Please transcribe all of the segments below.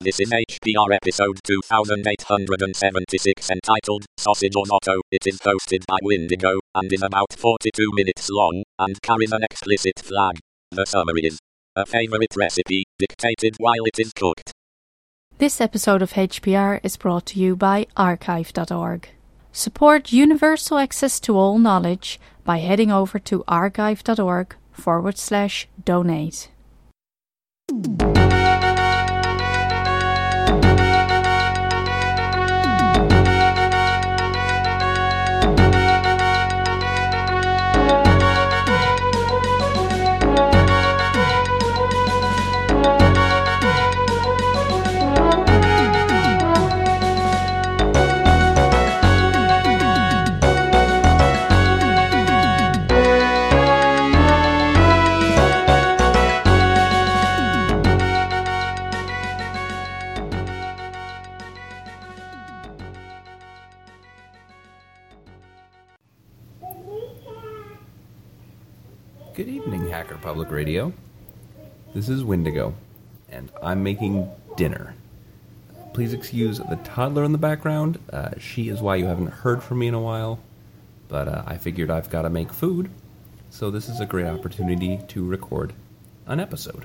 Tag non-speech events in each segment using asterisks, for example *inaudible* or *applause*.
This is HPR episode 2876 entitled Sausage Orzotto. It is hosted by Windigo and is about 42 minutes long and carries an explicit flag. The summary is a favorite recipe dictated while it is cooked. This episode of HPR is brought to you by archive.org. Support universal access to all knowledge by heading over to archive.org forward slash donate. Good evening, Hacker Public Radio. This is Windigo, and I'm making dinner. Please excuse the toddler in the background. Uh, she is why you haven't heard from me in a while, but uh, I figured I've got to make food, so this is a great opportunity to record an episode.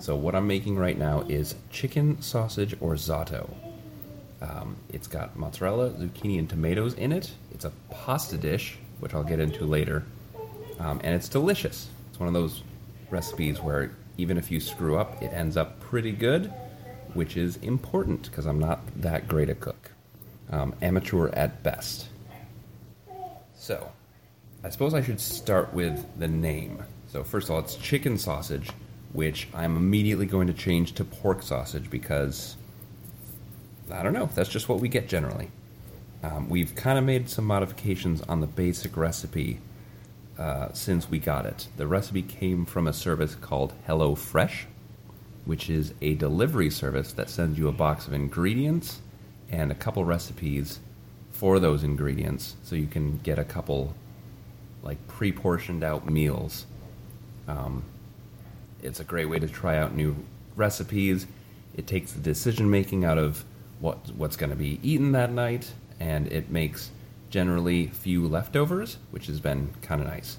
So, what I'm making right now is chicken sausage orzotto. Um, it's got mozzarella, zucchini, and tomatoes in it. It's a pasta dish, which I'll get into later um, and it's delicious. It's one of those recipes where even if you screw up, it ends up pretty good, which is important because I'm not that great a cook. Um, amateur at best. So, I suppose I should start with the name. So, first of all, it's chicken sausage, which I'm immediately going to change to pork sausage because I don't know, that's just what we get generally. Um, we've kind of made some modifications on the basic recipe uh, since we got it. The recipe came from a service called HelloFresh, which is a delivery service that sends you a box of ingredients and a couple recipes for those ingredients so you can get a couple like pre portioned out meals. Um, it's a great way to try out new recipes. It takes the decision making out of what what's going to be eaten that night, and it makes generally few leftovers, which has been kind of nice.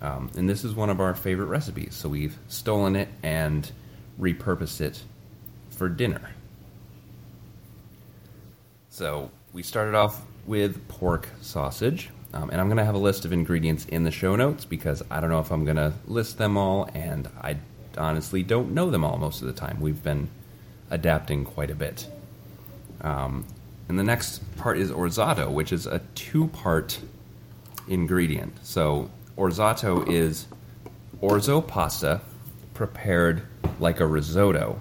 Um, and this is one of our favorite recipes, so we've stolen it and repurposed it for dinner. So we started off with pork sausage, um, and I'm going to have a list of ingredients in the show notes because I don't know if I'm going to list them all, and I honestly don't know them all most of the time. We've been adapting quite a bit. Um, and the next part is orzotto, which is a two part ingredient. So, orzotto is orzo pasta prepared like a risotto.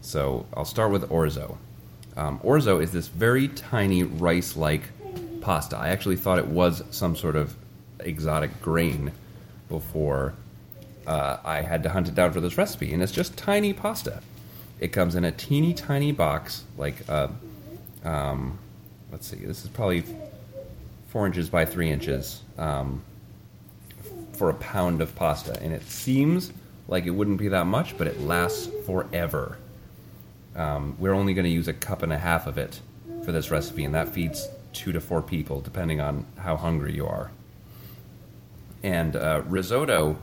So, I'll start with orzo. Um, orzo is this very tiny rice like pasta. I actually thought it was some sort of exotic grain before uh, I had to hunt it down for this recipe. And it's just tiny pasta. It comes in a teeny tiny box, like a um, let's see, this is probably four inches by three inches um, for a pound of pasta, and it seems like it wouldn't be that much, but it lasts forever. Um, we're only going to use a cup and a half of it for this recipe, and that feeds two to four people, depending on how hungry you are. And uh, risotto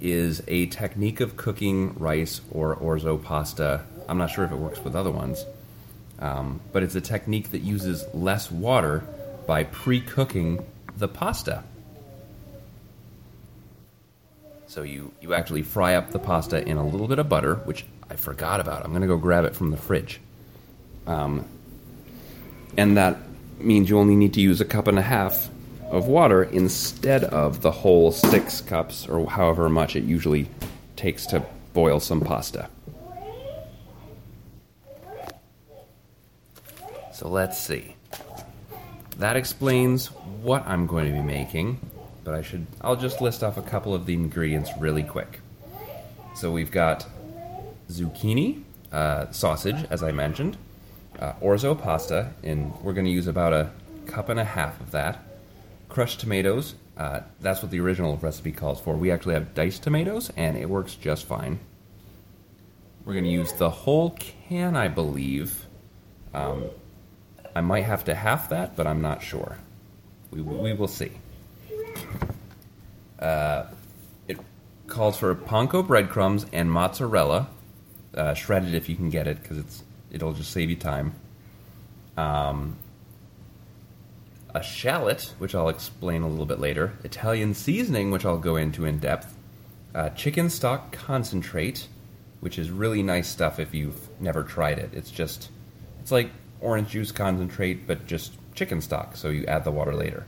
is a technique of cooking rice or orzo pasta. I'm not sure if it works with other ones um, but it's a technique that uses less water by pre cooking the pasta. So you, you actually fry up the pasta in a little bit of butter, which I forgot about. I'm going to go grab it from the fridge. Um, and that means you only need to use a cup and a half of water instead of the whole six cups or however much it usually takes to boil some pasta. So let's see. That explains what I'm going to be making, but I should I'll just list off a couple of the ingredients really quick. So we've got zucchini, uh, sausage, as I mentioned, uh, orzo pasta, and we're going to use about a cup and a half of that. Crushed tomatoes, uh, that's what the original recipe calls for. We actually have diced tomatoes, and it works just fine. We're going to use the whole can, I believe. Um, I might have to half that, but I'm not sure. We, we will see. Uh, it calls for panko breadcrumbs and mozzarella, uh, shredded if you can get it, because it's it'll just save you time. Um, a shallot, which I'll explain a little bit later. Italian seasoning, which I'll go into in depth. Uh, chicken stock concentrate, which is really nice stuff if you've never tried it. It's just, it's like orange juice concentrate, but just chicken stock, so you add the water later.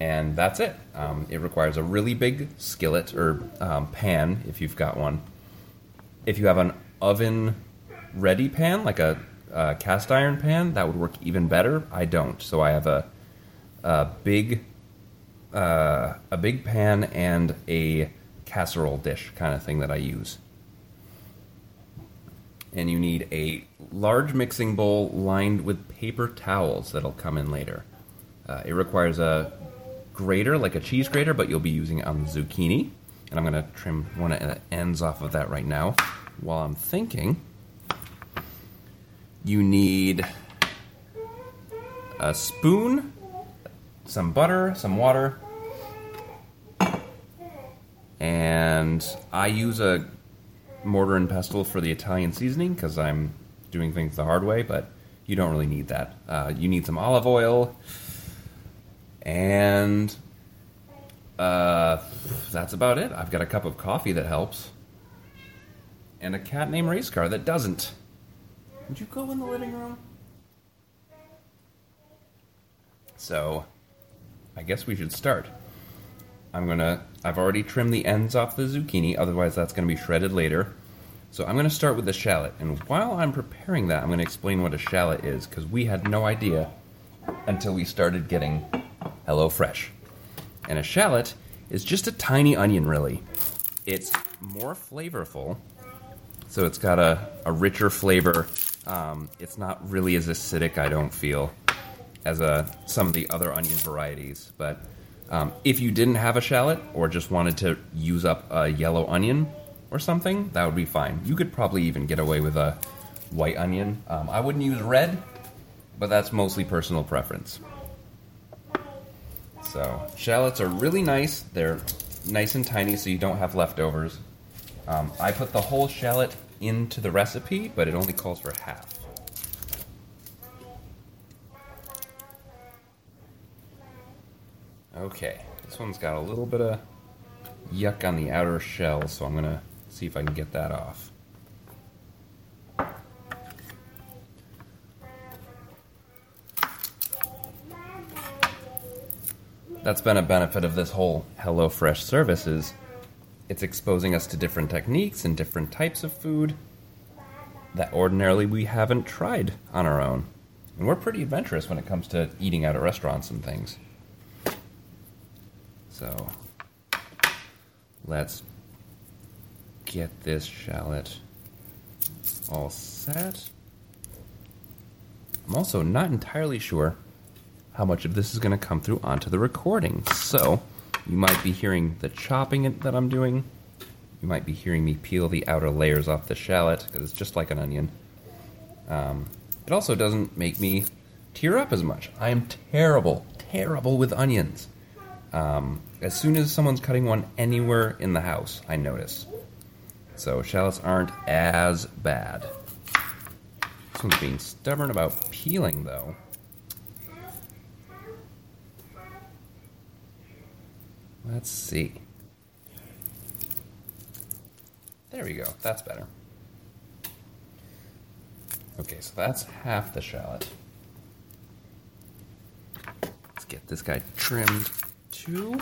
And that's it. Um, it requires a really big skillet or um, pan if you've got one. If you have an oven ready pan, like a, a cast iron pan, that would work even better. I don't, so I have a, a big uh, a big pan and a casserole dish kind of thing that I use. And you need a large mixing bowl lined with paper towels that'll come in later. Uh, it requires a grater, like a cheese grater, but you'll be using it on zucchini. And I'm going to trim one of the ends off of that right now while I'm thinking. You need a spoon, some butter, some water, and I use a mortar and pestle for the Italian seasoning because I'm doing things the hard way, but you don't really need that. Uh, you need some olive oil, and uh, that's about it. I've got a cup of coffee that helps, and a cat named Race Car that doesn't. Would you go in the living room? So, I guess we should start. I'm gonna. I've already trimmed the ends off the zucchini. Otherwise, that's gonna be shredded later. So I'm gonna start with the shallot. And while I'm preparing that, I'm gonna explain what a shallot is because we had no idea until we started getting Hello Fresh. And a shallot is just a tiny onion, really. It's more flavorful, so it's got a, a richer flavor. Um, it's not really as acidic, I don't feel, as a, some of the other onion varieties. But um, if you didn't have a shallot or just wanted to use up a yellow onion or something, that would be fine. You could probably even get away with a white onion. Um, I wouldn't use red, but that's mostly personal preference. So, shallots are really nice. They're nice and tiny so you don't have leftovers. Um, I put the whole shallot into the recipe, but it only calls for half. Okay, this one's got a little bit of yuck on the outer shell, so I'm gonna see if I can get that off. That's been a benefit of this whole HelloFresh service is it's exposing us to different techniques and different types of food that ordinarily we haven't tried on our own. And we're pretty adventurous when it comes to eating out at restaurants and things. So let's get this shallot all set. I'm also not entirely sure how much of this is going to come through onto the recording. So you might be hearing the chopping that I'm doing. You might be hearing me peel the outer layers off the shallot because it's just like an onion. Um, it also doesn't make me tear up as much. I am terrible, terrible with onions. Um, as soon as someone's cutting one anywhere in the house, I notice. So shallots aren't as bad. This one's being stubborn about peeling, though. Let's see. There we go. That's better. Okay, so that's half the shallot. Let's get this guy trimmed too.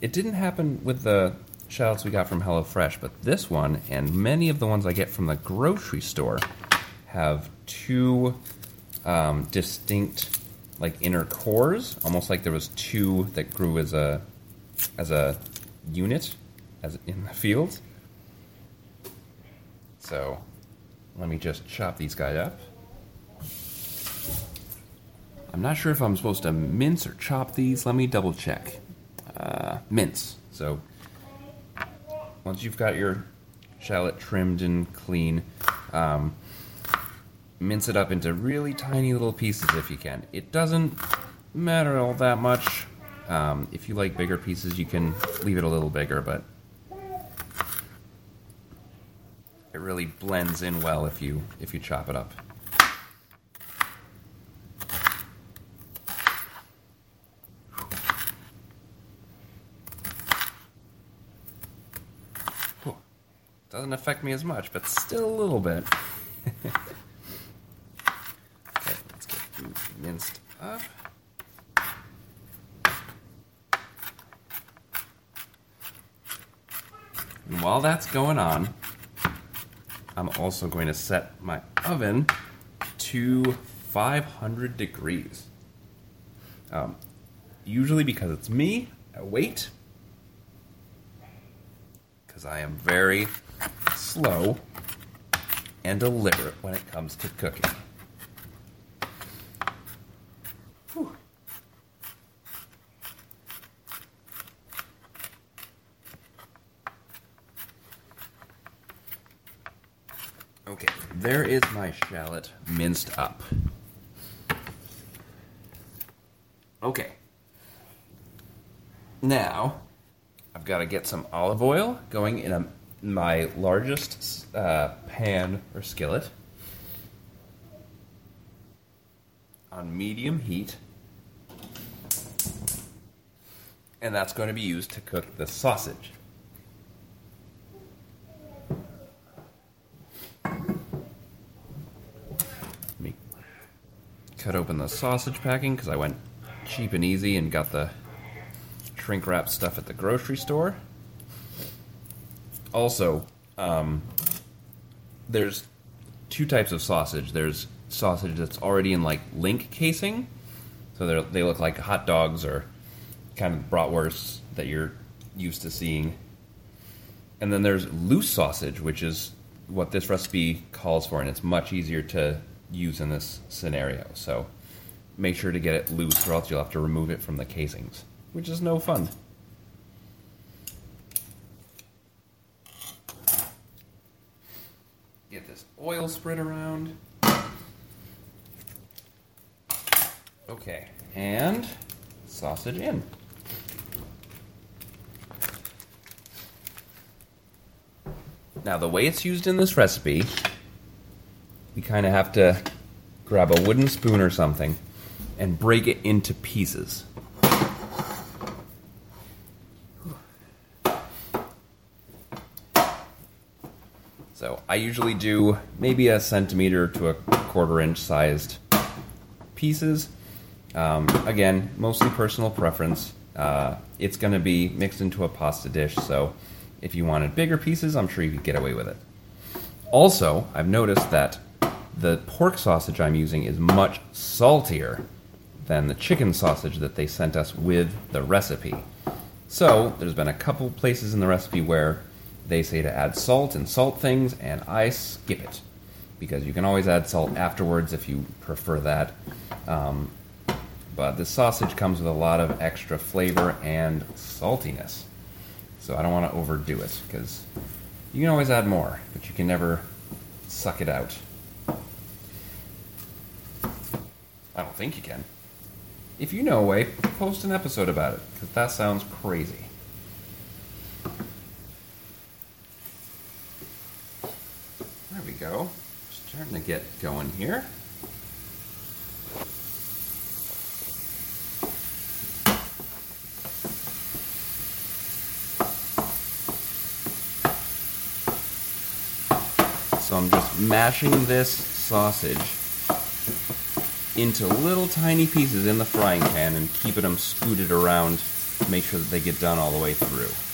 It didn't happen with the shallots we got from HelloFresh, but this one and many of the ones I get from the grocery store have two um, distinct like inner cores, almost like there was two that grew as a as a unit as in the field. So let me just chop these guys up. I'm not sure if I'm supposed to mince or chop these. Let me double check. Uh, mince. So once you've got your shallot trimmed and clean, um, mince it up into really tiny little pieces if you can. It doesn't matter all that much. Um, if you like bigger pieces, you can leave it a little bigger, but it really blends in well if you if you chop it up. Doesn't affect me as much, but still a little bit. okay, let's get minced up. And while that's going on, I'm also going to set my oven to 500 degrees. Um, usually, because it's me, I wait. Because I am very slow and deliberate when it comes to cooking. Whew. Okay, there is my shallot minced up. Okay. Now, I've got to get some olive oil going in a, my largest uh, pan or skillet on medium heat. And that's going to be used to cook the sausage. Let me cut open the sausage packing because I went cheap and easy and got the shrink wrap stuff at the grocery store. Also, um, there's two types of sausage. There's sausage that's already in like link casing, so they they look like hot dogs or kind of bratwursts that you're used to seeing. And then there's loose sausage, which is what this recipe calls for, and it's much easier to use in this scenario. So make sure to get it loose, or else you'll have to remove it from the casings, which is no fun. Get this oil spread around. Okay, and sausage in. Now, the way it's used in this recipe, you kind of have to grab a wooden spoon or something and break it into pieces. So I usually do maybe a centimeter to a quarter inch sized pieces. Um, again, mostly personal preference. Uh, it's going to be mixed into a pasta dish, so if you wanted bigger pieces, I'm sure you could get away with it. Also, I've noticed that the pork sausage I'm using is much saltier than the chicken sausage that they sent us with the recipe. So, there's been a couple places in the recipe where they say to add salt and salt things, and I skip it. Because you can always add salt afterwards if you prefer that. Um, but the sausage comes with a lot of extra flavor and saltiness. So I don't want to overdo it because you can always add more, but you can never suck it out. I don't think you can. If you know a way, post an episode about it because that sounds crazy. There we go. Starting to get going here. So I'm just mashing this sausage into little tiny pieces in the frying pan and keeping them scooted around to make sure that they get done all the way through.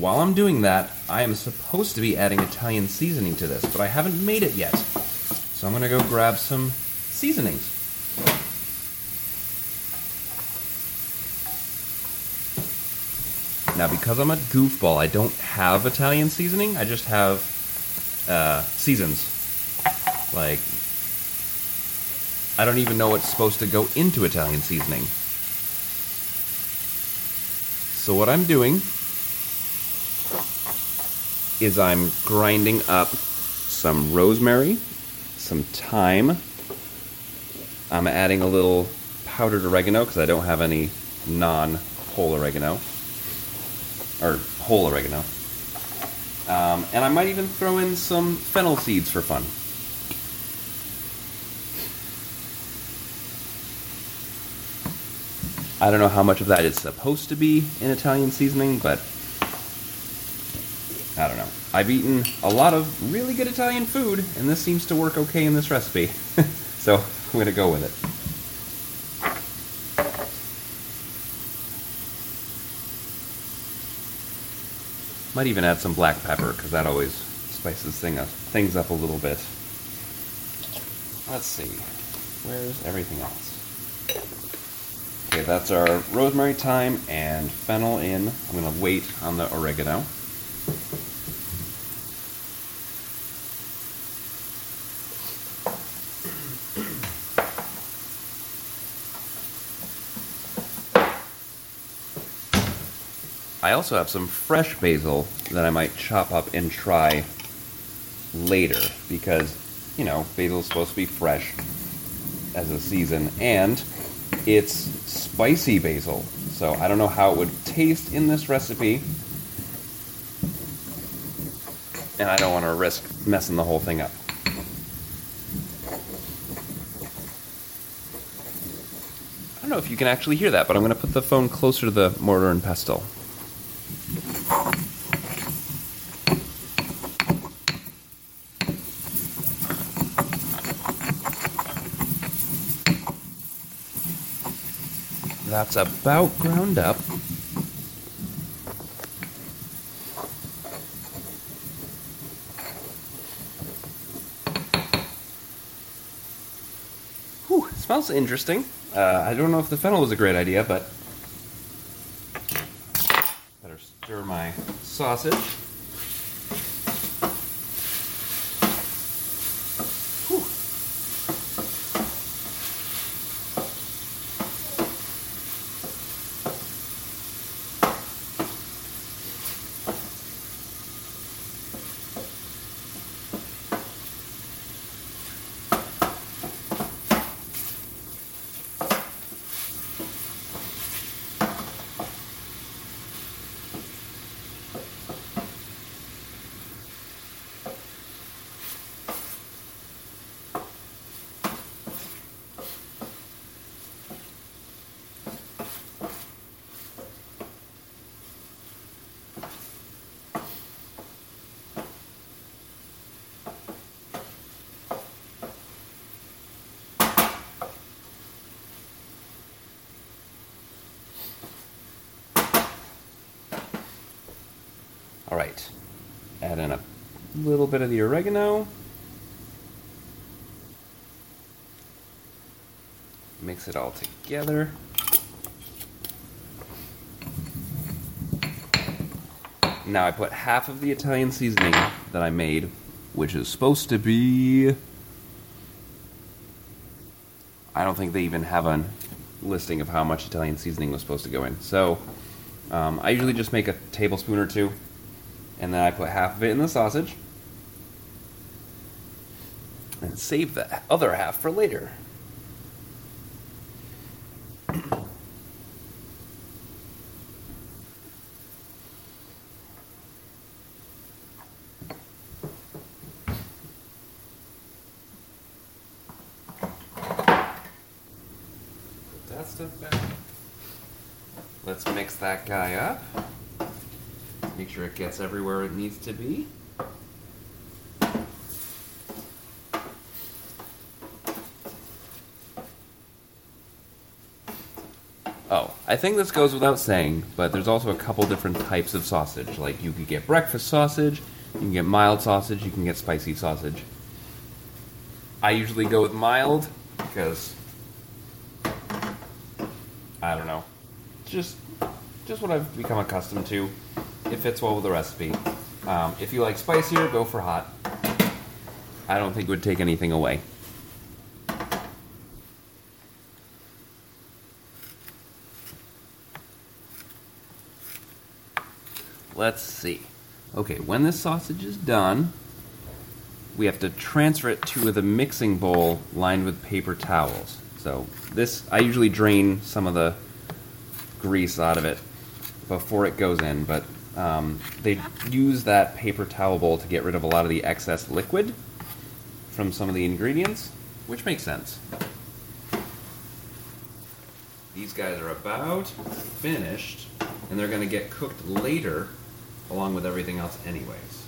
While I'm doing that, I am supposed to be adding Italian seasoning to this, but I haven't made it yet. So I'm going to go grab some seasonings. Now, because I'm a goofball, I don't have Italian seasoning. I just have uh, seasons. Like, I don't even know what's supposed to go into Italian seasoning. So what I'm doing is I'm grinding up some rosemary, some thyme. I'm adding a little powdered oregano because I don't have any non-whole oregano or whole oregano. Um, and I might even throw in some fennel seeds for fun. I don't know how much of that is supposed to be in Italian seasoning, but I don't know. I've eaten a lot of really good Italian food, and this seems to work okay in this recipe. *laughs* so I'm going to go with it. Might even add some black pepper, because that always spices thing up, things up a little bit. Let's see. Where's everything else? Okay, that's our rosemary, thyme, and fennel in. I'm going to wait on the oregano. I also have some fresh basil that I might chop up and try later because, you know, basil is supposed to be fresh as a season and it's spicy basil. So I don't know how it would taste in this recipe. And I don't want to risk messing the whole thing up. I don't know if you can actually hear that, but I'm going to put the phone closer to the mortar and pestle. That's about ground up. Whew, smells interesting. Uh, I don't know if the fennel was a great idea, but better stir my sausage. Whew. All right. Add in a little bit of the oregano. Mix it all together. Now I put half of the Italian seasoning that I made, which is supposed to be. I don't think they even have a listing of how much Italian seasoning was supposed to go in. So um, I usually just make a tablespoon or two, and then I put half of it in the sausage, and save the other half for later. Put that stuff back. Let's mix that guy up. Make everywhere it needs to be. Oh, I think this goes without saying, but there's also a couple different types of sausage. Like you could get breakfast sausage, you can get mild sausage, you can get spicy sausage. I usually go with mild because I don't know. Just just what I've become accustomed to. It fits well with the recipe. Um, if you like spicier, go for hot. I don't think it would take anything away. Let's see. Okay, when this sausage is done, we have to transfer it to the mixing bowl lined with paper towels. So this, I usually drain some of the grease out of it before it goes in, but um, they use that paper towel bowl to get rid of a lot of the excess liquid from some of the ingredients, which makes sense. These guys are about finished, and they're going to get cooked later along with everything else, anyways.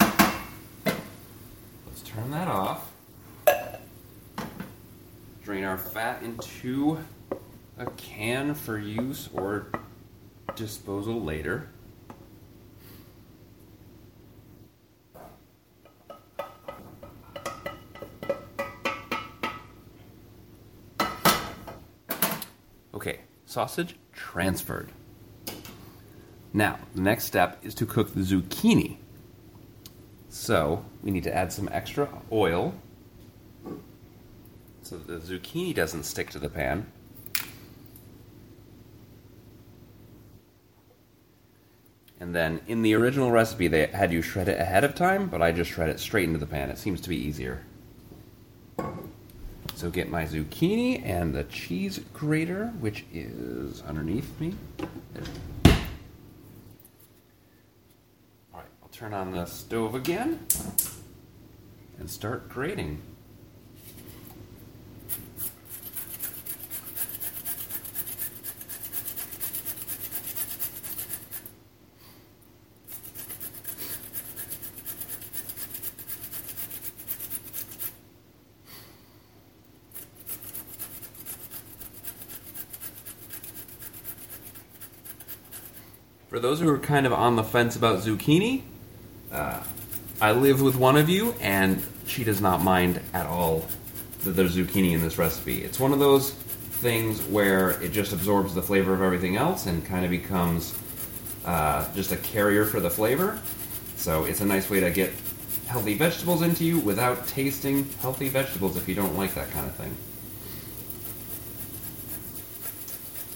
Let's turn that off. Drain our fat into a can for use or disposal later. Okay, sausage transferred. Now, the next step is to cook the zucchini. So, we need to add some extra oil so the zucchini doesn't stick to the pan. And then in the original recipe, they had you shred it ahead of time, but I just shred it straight into the pan. It seems to be easier. So get my zucchini and the cheese grater, which is underneath me. All right, I'll turn on the stove again and start grating. For those who are kind of on the fence about zucchini, uh, I live with one of you, and she does not mind at all that there's zucchini in this recipe. It's one of those things where it just absorbs the flavor of everything else and kind of becomes uh, just a carrier for the flavor. So it's a nice way to get healthy vegetables into you without tasting healthy vegetables if you don't like that kind of thing.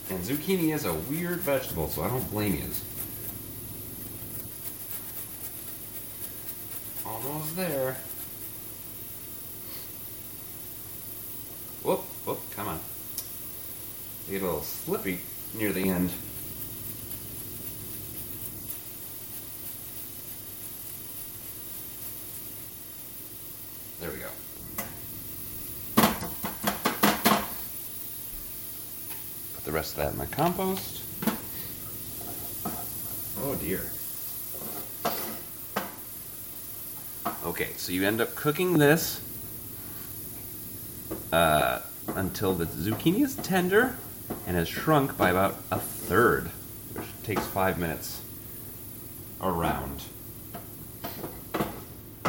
And zucchini is a weird vegetable, so I don't blame you. Almost there. Whoop, whoop, come on. Get a little slippy near the end. There we go. Put the rest of that in my compost. Oh dear. Okay, so you end up cooking this uh, until the zucchini is tender and has shrunk by about a third, which takes five minutes around.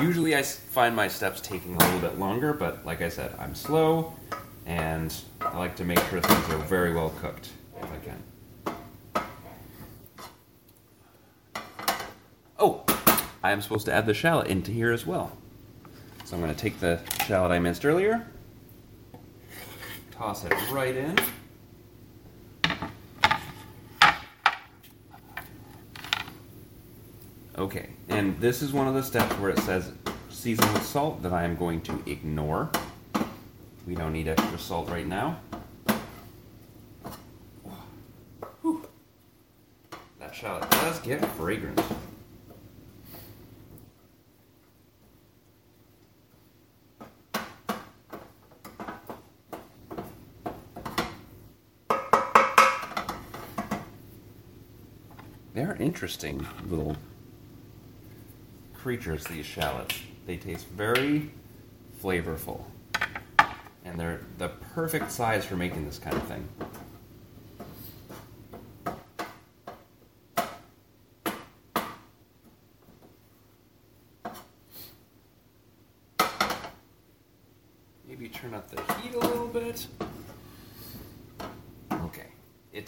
Usually I find my steps taking a little bit longer, but like I said, I'm slow and I like to make sure things are very well cooked if I can. Oh, I am supposed to add the shallot into here as well. So I'm going to take the shallot I minced earlier, toss it right in. Okay, and this is one of the steps where it says season with salt that I am going to ignore. We don't need extra salt right now. Whew. That shallot does get fragrant. They're interesting little creatures, these shallots. They taste very flavorful. And they're the perfect size for making this kind of thing.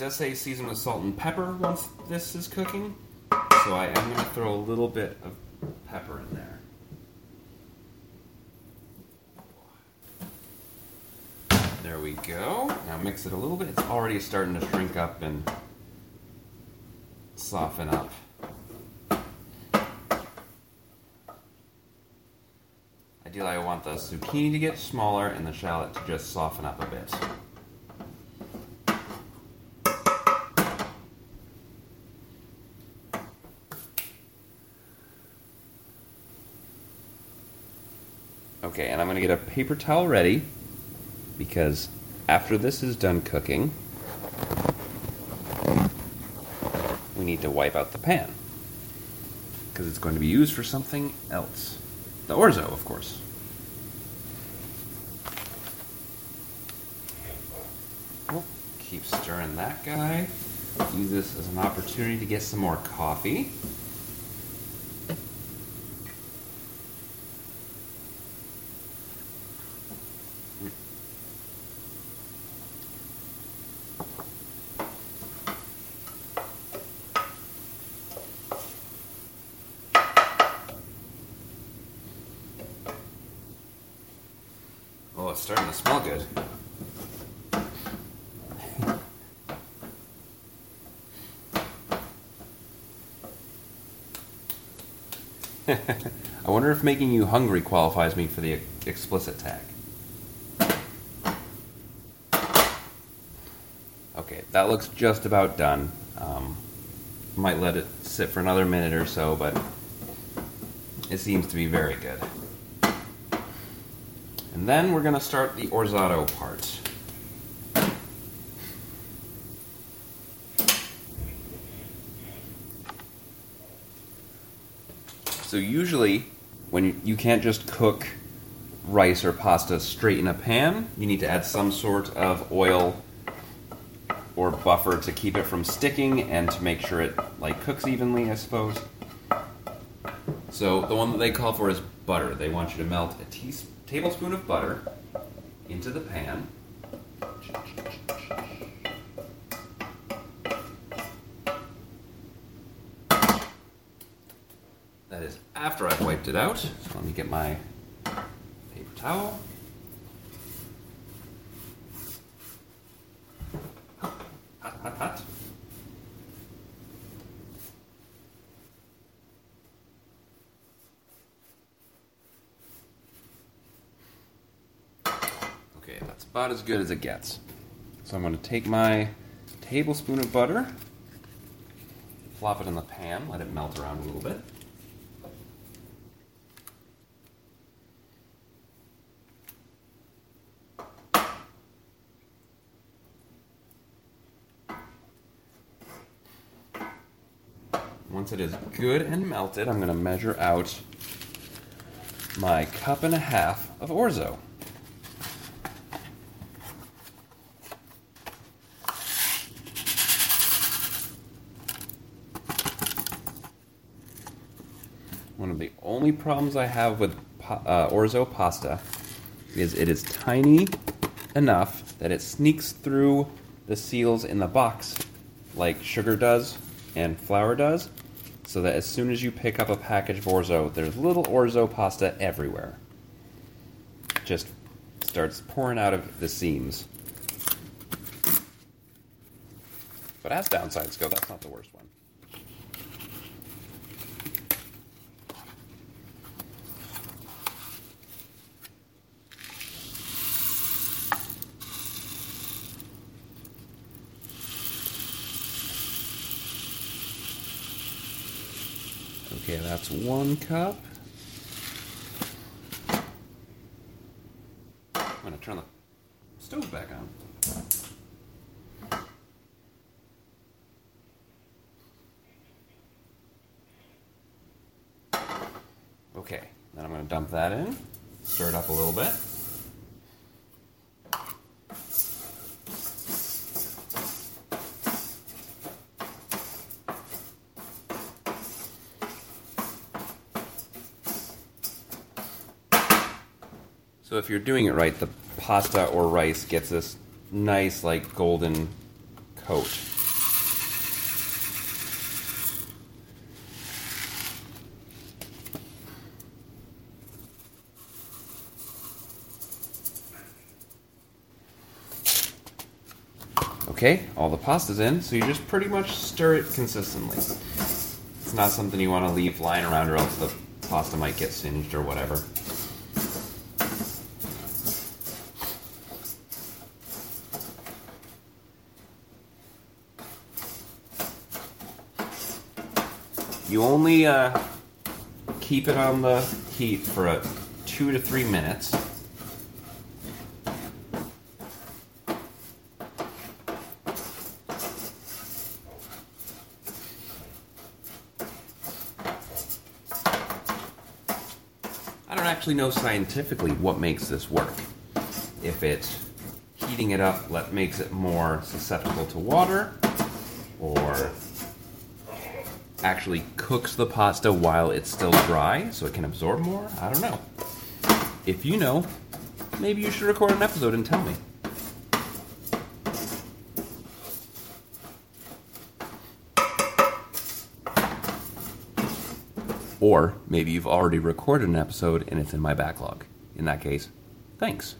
essay season with salt and pepper once this is cooking. So I am going to throw a little bit of pepper in there. There we go. Now mix it a little bit. It's already starting to shrink up and soften up. Ideally, I want the zucchini to get smaller and the shallot to just soften up a bit. Paper towel ready because after this is done cooking, we need to wipe out the pan because it's going to be used for something else. The orzo, of course. Oh, keep stirring that guy. Use this as an opportunity to get some more coffee. Oh, it's starting to smell good. *laughs* I wonder if making you hungry qualifies me for the explicit tag. Okay, that looks just about done. Um, might let it sit for another minute or so, but it seems to be very good. And then we're going to start the orzotto part. So usually, when you, you can't just cook rice or pasta straight in a pan, you need to add some sort of oil or buffer to keep it from sticking and to make sure it like cooks evenly, I suppose. So the one that they call for is butter. They want you to melt a teaspoon tablespoon of butter into the pan. That is after I've wiped it out. So let me get my paper towel. Hot, hot, hot. Okay, that's about as good as it gets. So I'm going to take my tablespoon of butter, flop it in the pan, let it melt around a little bit. Once it is good and melted, I'm going to measure out my cup and a half of orzo. One of the only problems I have with uh, orzo pasta is it is tiny enough that it sneaks through the seals in the box like sugar does and flour does, so that as soon as you pick up a package of orzo, there's little orzo pasta everywhere. Just starts pouring out of the seams. But as downsides go, that's not the worst one. Okay, that's one cup. I'm gonna turn the stove back on. Okay, then I'm gonna dump that in, stir it up a little bit. So if you're doing it right, the pasta or rice gets this nice, like golden coat. Okay, all the pasta's in, so you just pretty much stir it consistently. It's not something you want to leave lying around, or else the pasta might get singed or whatever. You only uh, keep it on the heat for a two to three minutes. I don't actually know scientifically what makes this work. If it's heating it up let makes it more susceptible to water, or actually cooks the pasta while it's still dry so it can absorb more. I don't know. If you know, maybe you should record an episode and tell me. Or maybe you've already recorded an episode and it's in my backlog. In that case, thanks.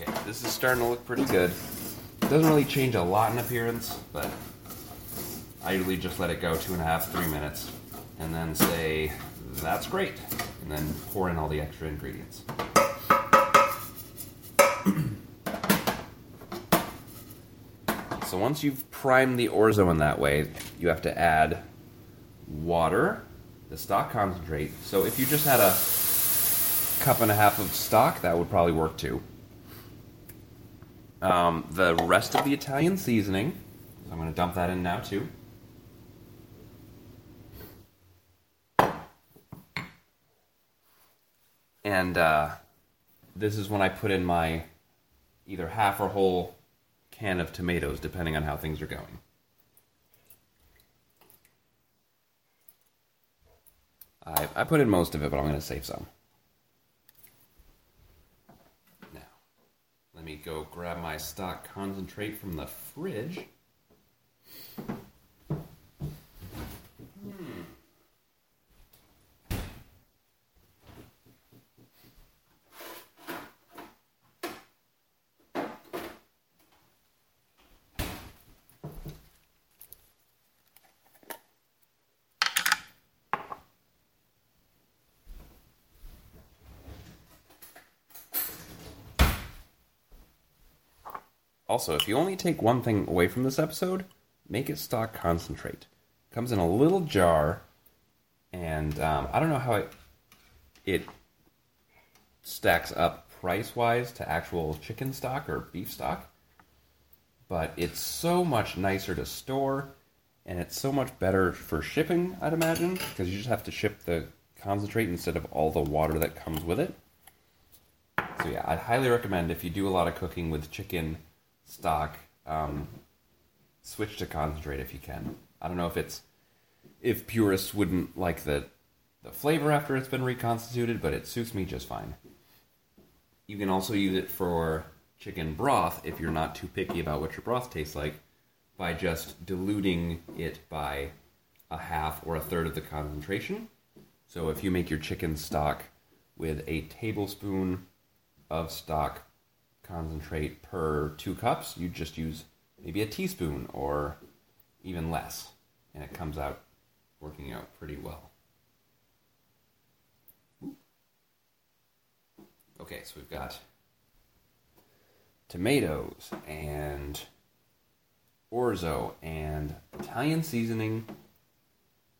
Okay, this is starting to look pretty good. Doesn't really change a lot in appearance, but I usually just let it go two and a half, three minutes, and then say, that's great, and then pour in all the extra ingredients. so once you've primed the orzo in that way, you have to add water, the stock concentrate. So if you just had a cup and a half of stock, that would probably work too. Um, the rest of the Italian seasoning, so I'm going to dump that in now too. And uh, this is when I put in my either half or whole can of tomatoes, depending on how things are going. I, I put in most of it, but I'm going to save some. Now, let me go grab my stock concentrate from the fridge. Also, if you only take one thing away from this episode, make it stock concentrate. Comes in a little jar, and um, I don't know how it it stacks up price wise to actual chicken stock or beef stock, but it's so much nicer to store, and it's so much better for shipping. I'd imagine because you just have to ship the concentrate instead of all the water that comes with it. So yeah, I'd highly recommend if you do a lot of cooking with chicken stock, um, switch to concentrate if you can. I don't know if it's if purists wouldn't like the the flavor after it's been reconstituted, but it suits me just fine. You can also use it for chicken broth if you're not too picky about what your broth tastes like by just diluting it by a half or a third of the concentration. So if you make your chicken stock with a tablespoon of stock concentrate per two cups, you just use maybe a teaspoon or even less, and it comes out working out pretty well. Okay, so we've got tomatoes and orzo and Italian seasoning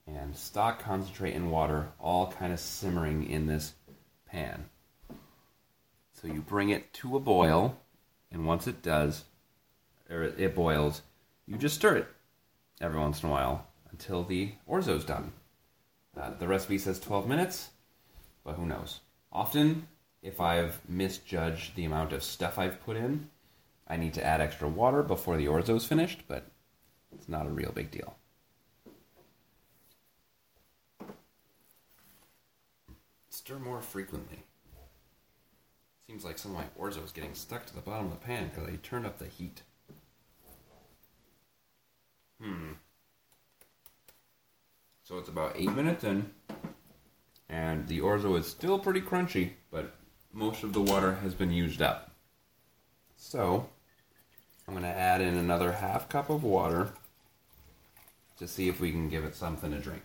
and stock concentrate and water all kind of simmering in this pan. So you bring it to a boil, and once it does, or it boils, you just stir it every once in a while until the orzo's done. Uh, the recipe says 12 minutes, but who knows? Often, if I've misjudged the amount of stuff I've put in, I need to add extra water before the orzo's finished, but it's not a real big deal. Stir more frequently. Seems like some of my orzo is getting stuck to the bottom of the pan because I turned up the heat. Hmm. So it's about eight minutes in, and the orzo is still pretty crunchy, but most of the water has been used up. So, I'm going to add in another half cup of water to see if we can give it something to drink.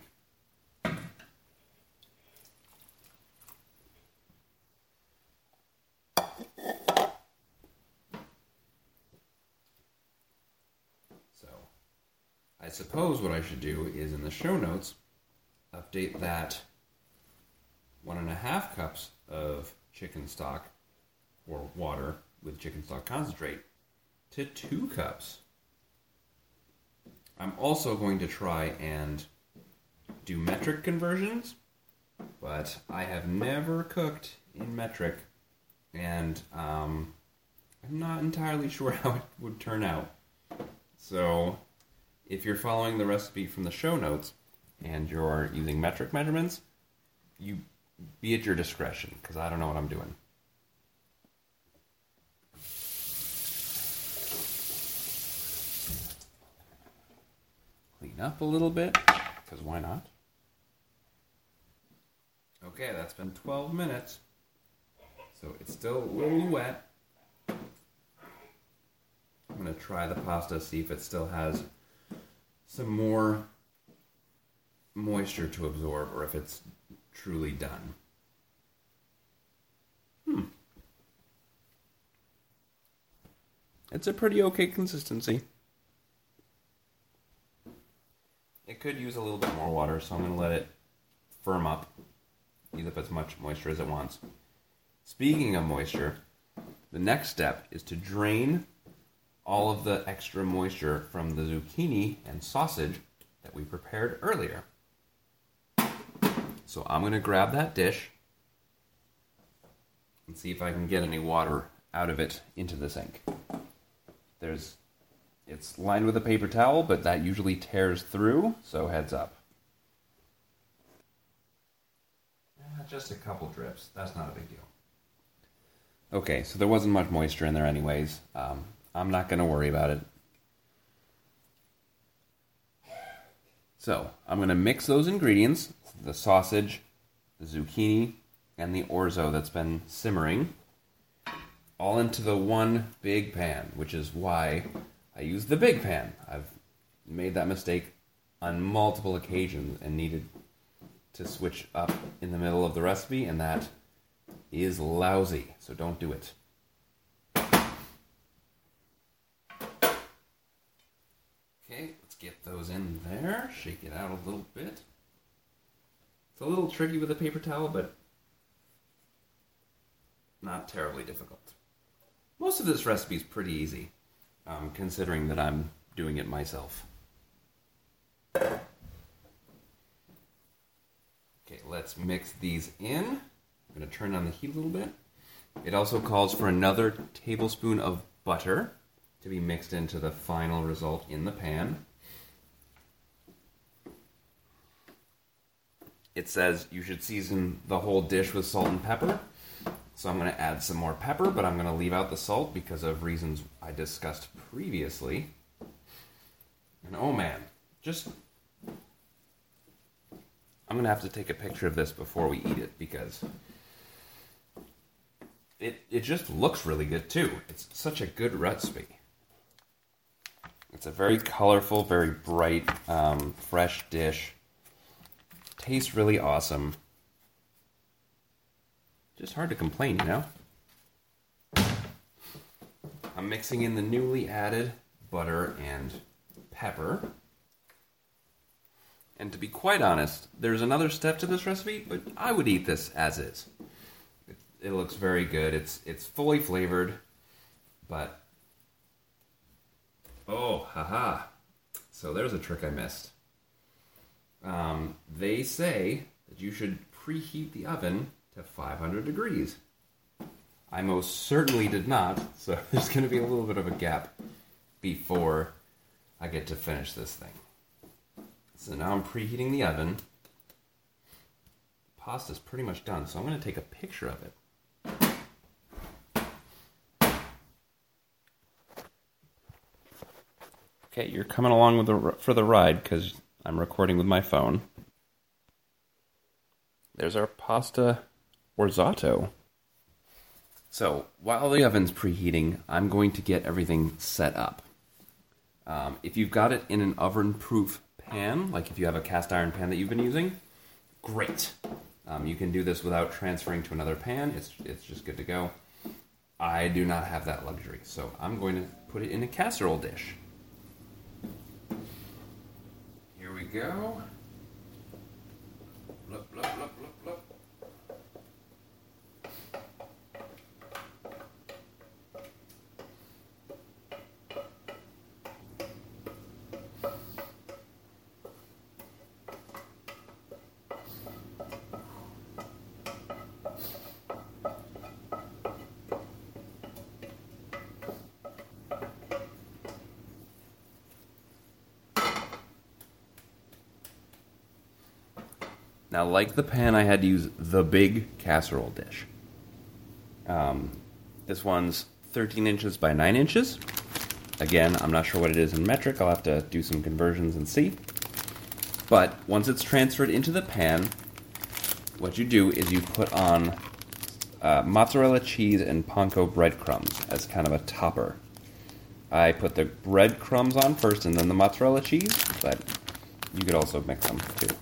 So, I suppose what I should do is in the show notes update that one and a half cups of chicken stock or water with chicken stock concentrate to two cups. I'm also going to try and do metric conversions, but I have never cooked in metric, and um, I'm not entirely *laughs* sure how it would turn out. So, if you're following the recipe from the show notes and you're using metric measurements, you be at your discretion because I don't know what I'm doing. Clean up a little bit because why not? Okay, that's been 12 minutes. So it's still a little wet. I'm going to try the pasta, see if it still has some more moisture to absorb or if it's truly done. Hmm. It's a pretty okay consistency. It could use a little bit more water, so I'm going to let it firm up, use up as much moisture as it wants. Speaking of moisture, the next step is to drain all of the extra moisture from the zucchini and sausage that we prepared earlier. So I'm going to grab that dish and see if I can get any water out of it into the sink. There's it's lined with a paper towel, but that usually tears through, so heads up. Uh, just a couple drips. That's not a big deal. Okay, so there wasn't much moisture in there, anyways. Um, I'm not going to worry about it. So, I'm going to mix those ingredients the sausage, the zucchini, and the orzo that's been simmering all into the one big pan, which is why I use the big pan. I've made that mistake on multiple occasions and needed to switch up in the middle of the recipe, and that is lousy, so don't do it. Okay, let's get those in there, shake it out a little bit. It's a little tricky with a paper towel, but not terribly difficult. Most of this recipe is pretty easy, um, considering that I'm doing it myself. Okay, let's mix these in. I'm going to turn on the heat a little bit. It also calls for another tablespoon of butter to be mixed into the final result in the pan. It says you should season the whole dish with salt and pepper. So I'm going to add some more pepper, but I'm going to leave out the salt because of reasons I discussed previously. And oh man, just. I'm going to have to take a picture of this before we eat it because it, it just looks really good too. It's such a good recipe. It's a very colorful, very bright, um, fresh dish. Tastes really awesome. Just hard to complain, you know? I'm mixing in the newly added butter and pepper. And to be quite honest, there's another step to this recipe, but I would eat this as is. It, it looks very good. It's it's fully flavored, but oh, haha. So there's a trick I missed. Um, they say that you should preheat the oven to 500 degrees. I most certainly did not, so *laughs* there's going to be a little bit of a gap before I get to finish this thing. So now I'm preheating the oven. Pasta's pretty much done, so I'm going to take a picture of it. Okay, you're coming along with the, for the ride because I'm recording with my phone. there's our pasta orzotto. So while the oven's preheating, I'm going to get everything set up. Um, if you've got it in an oven-proof pan, like if you have a cast iron pan that you've been using, great. Um, you can do this without transferring to another pan. It's it's just good to go. I do not have that luxury, so I'm going to put it in a casserole dish. Here we go. Like the pan, I had to use the big casserole dish. Um, this one's 13 inches by 9 inches. Again, I'm not sure what it is in metric. I'll have to do some conversions and see. But once it's transferred into the pan, what you do is you put on uh, mozzarella cheese and panko breadcrumbs as kind of a topper. I put the breadcrumbs on first and then the mozzarella cheese, but you could also mix them too.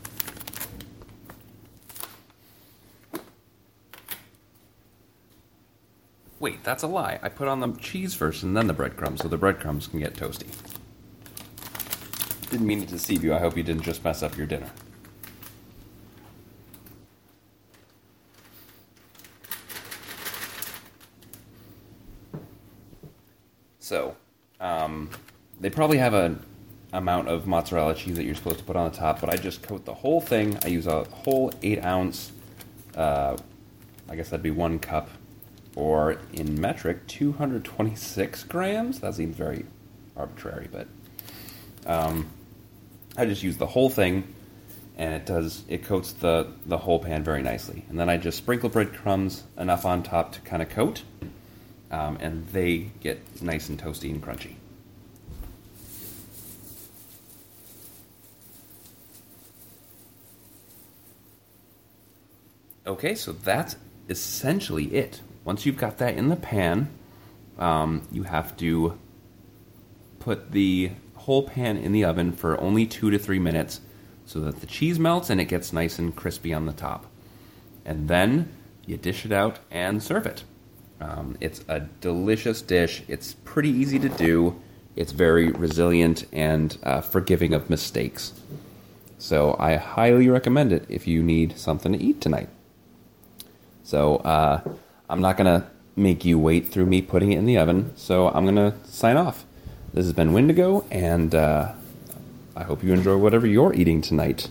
Wait, that's a lie. I put on the cheese first and then the breadcrumbs, so the breadcrumbs can get toasty. Didn't mean to deceive you. I hope you didn't just mess up your dinner. So, um, they probably have an amount of mozzarella cheese that you're supposed to put on the top, but I just coat the whole thing. I use a whole eight ounce, uh, I guess that'd be one cup, or in metric, 226 grams. That seems very arbitrary, but um, I just use the whole thing, and it does it coats the the whole pan very nicely. And then I just sprinkle breadcrumbs enough on top to kind of coat, um, and they get nice and toasty and crunchy. Okay, so that's essentially it. Once you've got that in the pan, um, you have to put the whole pan in the oven for only two to three minutes so that the cheese melts and it gets nice and crispy on the top. And then you dish it out and serve it. Um, it's a delicious dish. It's pretty easy to do. It's very resilient and uh, forgiving of mistakes. So I highly recommend it if you need something to eat tonight. So uh, I'm not going to make you wait through me putting it in the oven. So I'm going to sign off. This has been Windigo, and uh, I hope you enjoy whatever you're eating tonight.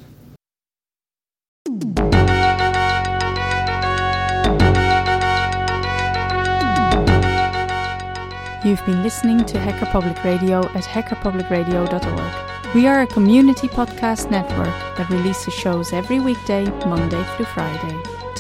You've been listening to Hacker Public Radio at hackerpublicradio.org. We are a community podcast network that releases shows every weekday, Monday through Friday.